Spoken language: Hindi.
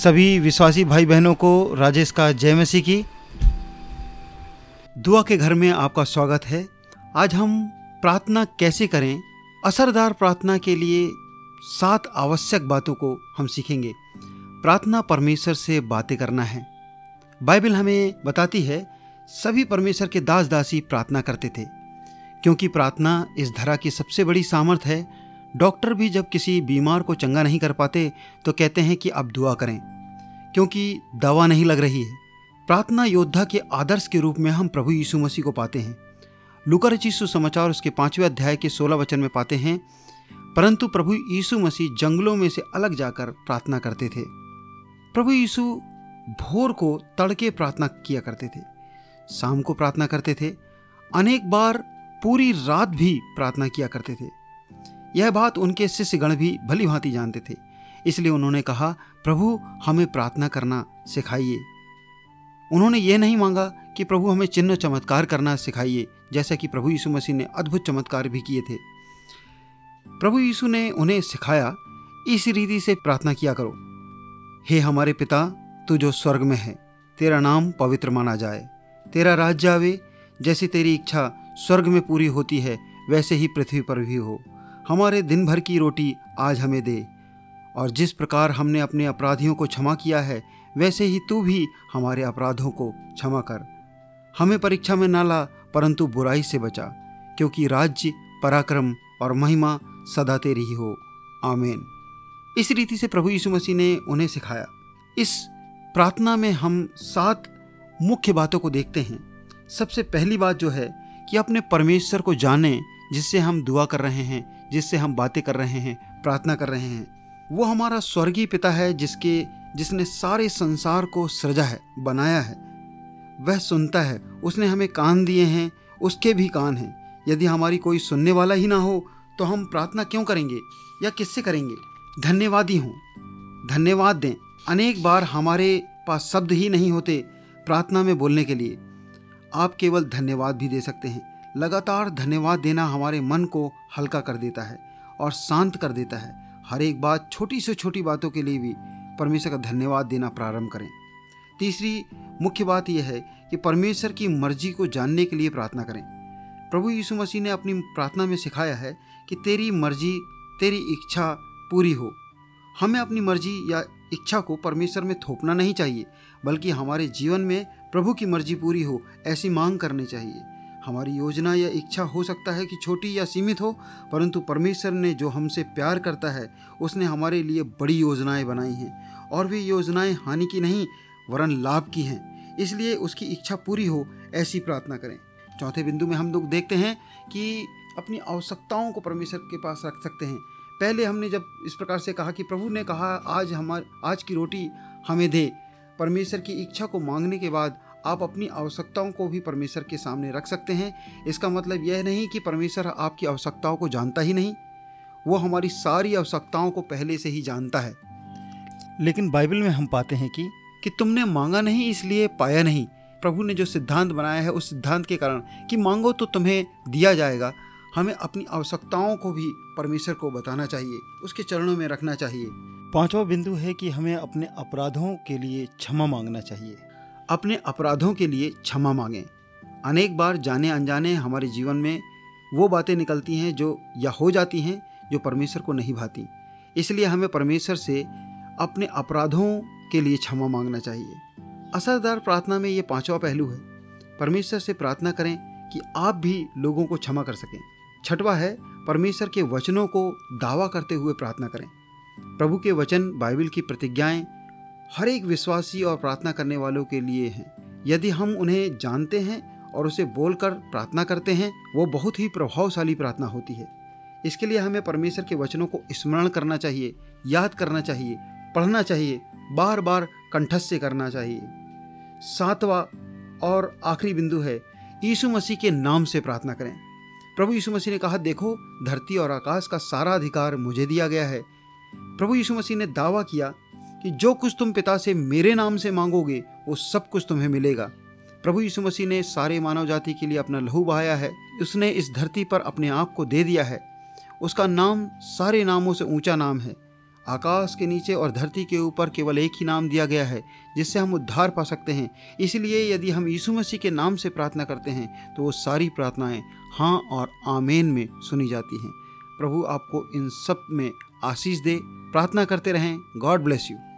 सभी विश्वासी भाई बहनों को राजेश का जय मसीह की। दुआ के घर में आपका स्वागत है। आज हम प्रार्थना कैसे करें? असरदार प्रार्थना के लिए सात आवश्यक बातों को हम सीखेंगे। प्रार्थना परमेश्वर से बातें करना है। बाइबल हमें बताती है, सभी परमेश्वर के दास दासी प्रार्थना करते थे। क्योंकि प्रार्थना इस धरा की सबसे बड़ी सामर्थ है, डॉक्टर भी जब किसी बीमार को चंगा नहीं कर पाते तो कहते हैं कि आप दुआ करें। क्योंकि दवा नहीं लग रही है। प्रार्थना योद्धा के आदर्श के रूप में हम प्रभु यीशु मसीह को पाते हैं। लुकर चीसु समाचार उसके पाँचवें अध्याय के सोलह वचन में पाते हैं, परंतु प्रभु यीशु मसीह जंगलों में से अलग जाकर प्रार्थना करते थे। प्रभु यीशु भोर को तड़के प्रार्थना किया करते थे, शाम को प्रार्थना करते थे, अनेक बार पूरी रात भी प्रार्थना किया करते थे। यह बात उनके शिष्यगण भी भली भांति जानते थे। इसलिए उन्होंने कहा, प्रभु, हमें प्रार्थना करना सिखाइए। उन्होंने ये नहीं मांगा कि प्रभु हमें चिन्ह चमत्कार करना सिखाइए, जैसा कि प्रभु यीशु मसीह ने अद्भुत चमत्कार भी किए थे। प्रभु यीशु ने उन्हें सिखाया, इस रीति से प्रार्थना किया करो। हे हमारे पिता, तू जो स्वर्ग में है, तेरा नाम पवित्र माना जाए। तेरा राज्य आवे, जैसी तेरी इच्छा स्वर्ग में पूरी होती है, वैसे ही पृथ्वी पर भी हो। हमारे दिन भर की रोटी आज हमें दे। और जिस प्रकार हमने अपने अपराधियों को क्षमा किया है, वैसे ही तू भी हमारे अपराधों को क्षमा कर। हमें परीक्षा में ना ला, परंतु बुराई से बचा, क्योंकि राज्य, पराक्रम और महिमा सदा तेरी ही आमेन। इस रीति से प्रभु यीशु मसीह ने उन्हें सिखाया। इस प्रार्थना में हम सात मुख्य बातों को देखते हैं। सबसे पहली बात जो है कि अपने परमेश्वर को जानें, जिससे हम दुआ कर रहे हैं, जिससे हम बातें कर रहे हैं, प्रार्थना कर रहे हैं। वो हमारा स्वर्गीय पिता है जिसके, जिसने सारे संसार को सृजा है, बनाया है। वह सुनता है, उसने हमें कान दिए हैं, उसके भी कान हैं। यदि हमारी कोई सुनने वाला ही ना हो तो हम प्रार्थना क्यों करेंगे या किससे करेंगे? धन्यवादी हों। धन्यवाद दें। अनेक बार हमारे पास शब्द ही नहीं होते प्रार्थना में बोलने के लिए। आप केवल धन्यवाद भी दे सकते हैं। लगातार धन्यवाद देना हमारे मन को हल्का कर देता है और शांत कर देता है। हर एक बात छोटी से छोटी बातों के लिए भी परमेश्वर का धन्यवाद देना प्रारंभ करें। तीसरी मुख्य बात यह है कि परमेश्वर की मर्ज़ी को जानने के लिए प्रार्थना करें। प्रभु यीशु मसीह ने अपनी प्रार्थना में सिखाया है कि तेरी मर्ज़ी, तेरी इच्छा पूरी हो। हमें अपनी मर्ज़ी या इच्छा को परमेश्वर में थोपना नहीं चाहिए, बल्कि हमारे जीवन में प्रभु की मर्ज़ी पूरी हो, ऐसी मांग करनी चाहिए। हमारी योजना या इच्छा हो सकता है कि छोटी या सीमित हो, परंतु परमेश्वर ने जो हमसे प्यार करता है, उसने हमारे लिए बड़ी योजनाएँ बनाई हैं, और वे योजनाएँ हानि की नहीं, वरन लाभ की हैं। इसलिए उसकी इच्छा पूरी हो, ऐसी प्रार्थना करें। चौथे बिंदु में हम लोग देखते हैं कि अपनी आवश्यकताओं को परमेश्वर के पास रख सकते हैं। पहले हमने जब इस प्रकार से कहा कि प्रभु ने कहा, आज हमार, आज की रोटी हमें दे। परमेश्वर की इच्छा को मांगने के बाद आप अपनी आवश्यकताओं को भी परमेश्वर के सामने रख सकते हैं। इसका मतलब यह नहीं कि परमेश्वर आपकी आवश्यकताओं को जानता ही नहीं। वो हमारी सारी आवश्यकताओं को पहले से ही जानता है। लेकिन बाइबल में हम पाते हैं कि कि तुमने मांगा नहीं, इसलिए पाया नहीं। प्रभु ने जो सिद्धांत बनाया है, उस सिद्धांत के कारण कि मांगो तो तुम्हें दिया जाएगा। हमें अपनी आवश्यकताओं को भी परमेश्वर को बताना चाहिए, उसके चरणों में रखना चाहिए। पांचवा बिंदु है कि हमें अपने अपराधों के लिए क्षमा मांगना चाहिए। अपने अपराधों के लिए क्षमा मांगें। अनेक बार जाने अनजाने हमारे जीवन में वो बातें निकलती हैं जो या हो जाती हैं जो परमेश्वर को नहीं भाती। इसलिए हमें परमेश्वर से अपने अपराधों के लिए क्षमा मांगना चाहिए। असरदार प्रार्थना में ये पांचवा पहलू है। परमेश्वर से प्रार्थना करें कि आप भी लोगों को क्षमा कर सकें। छठवा है, परमेश्वर के वचनों को दावा करते हुए प्रार्थना करें। प्रभु के वचन बाइबल की प्रतिज्ञाएँ हर एक विश्वासी और प्रार्थना करने वालों के लिए हैं। यदि हम उन्हें जानते हैं और उसे बोलकर प्रार्थना करते हैं, वो बहुत ही प्रभावशाली प्रार्थना होती है। इसके लिए हमें परमेश्वर के वचनों को स्मरण करना चाहिए, याद करना चाहिए, पढ़ना चाहिए बार बार कंठस्थ करना चाहिए। सातवा और आखिरी बिंदु है, यीशु मसीह के नाम से प्रार्थना करें। प्रभु यीशु मसीह ने कहा, देखो, धरती और आकाश का सारा अधिकार मुझे दिया गया है। प्रभु यीशु मसीह ने दावा किया कि जो कुछ तुम पिता से मेरे नाम से मांगोगे, वो सब कुछ तुम्हें मिलेगा। प्रभु यीशु मसीह ने सारे मानव जाति के लिए अपना लहू बहाया है। उसने इस धरती पर अपने आप को दे दिया है। उसका नाम सारे नामों से ऊँचा नाम है। आकाश के नीचे और धरती के ऊपर केवल एक ही नाम दिया गया है, जिससे हम उद्धार पा सकते हैं। इसलिए यदि हम यीशु मसीह के नाम से प्रार्थना करते हैं तो वो सारी प्रार्थनाएँ हाँ और आमेन में सुनी जाती हैं। प्रभु आपको इन सब में आशीष दे। प्रार्थना करते रहें। God bless you.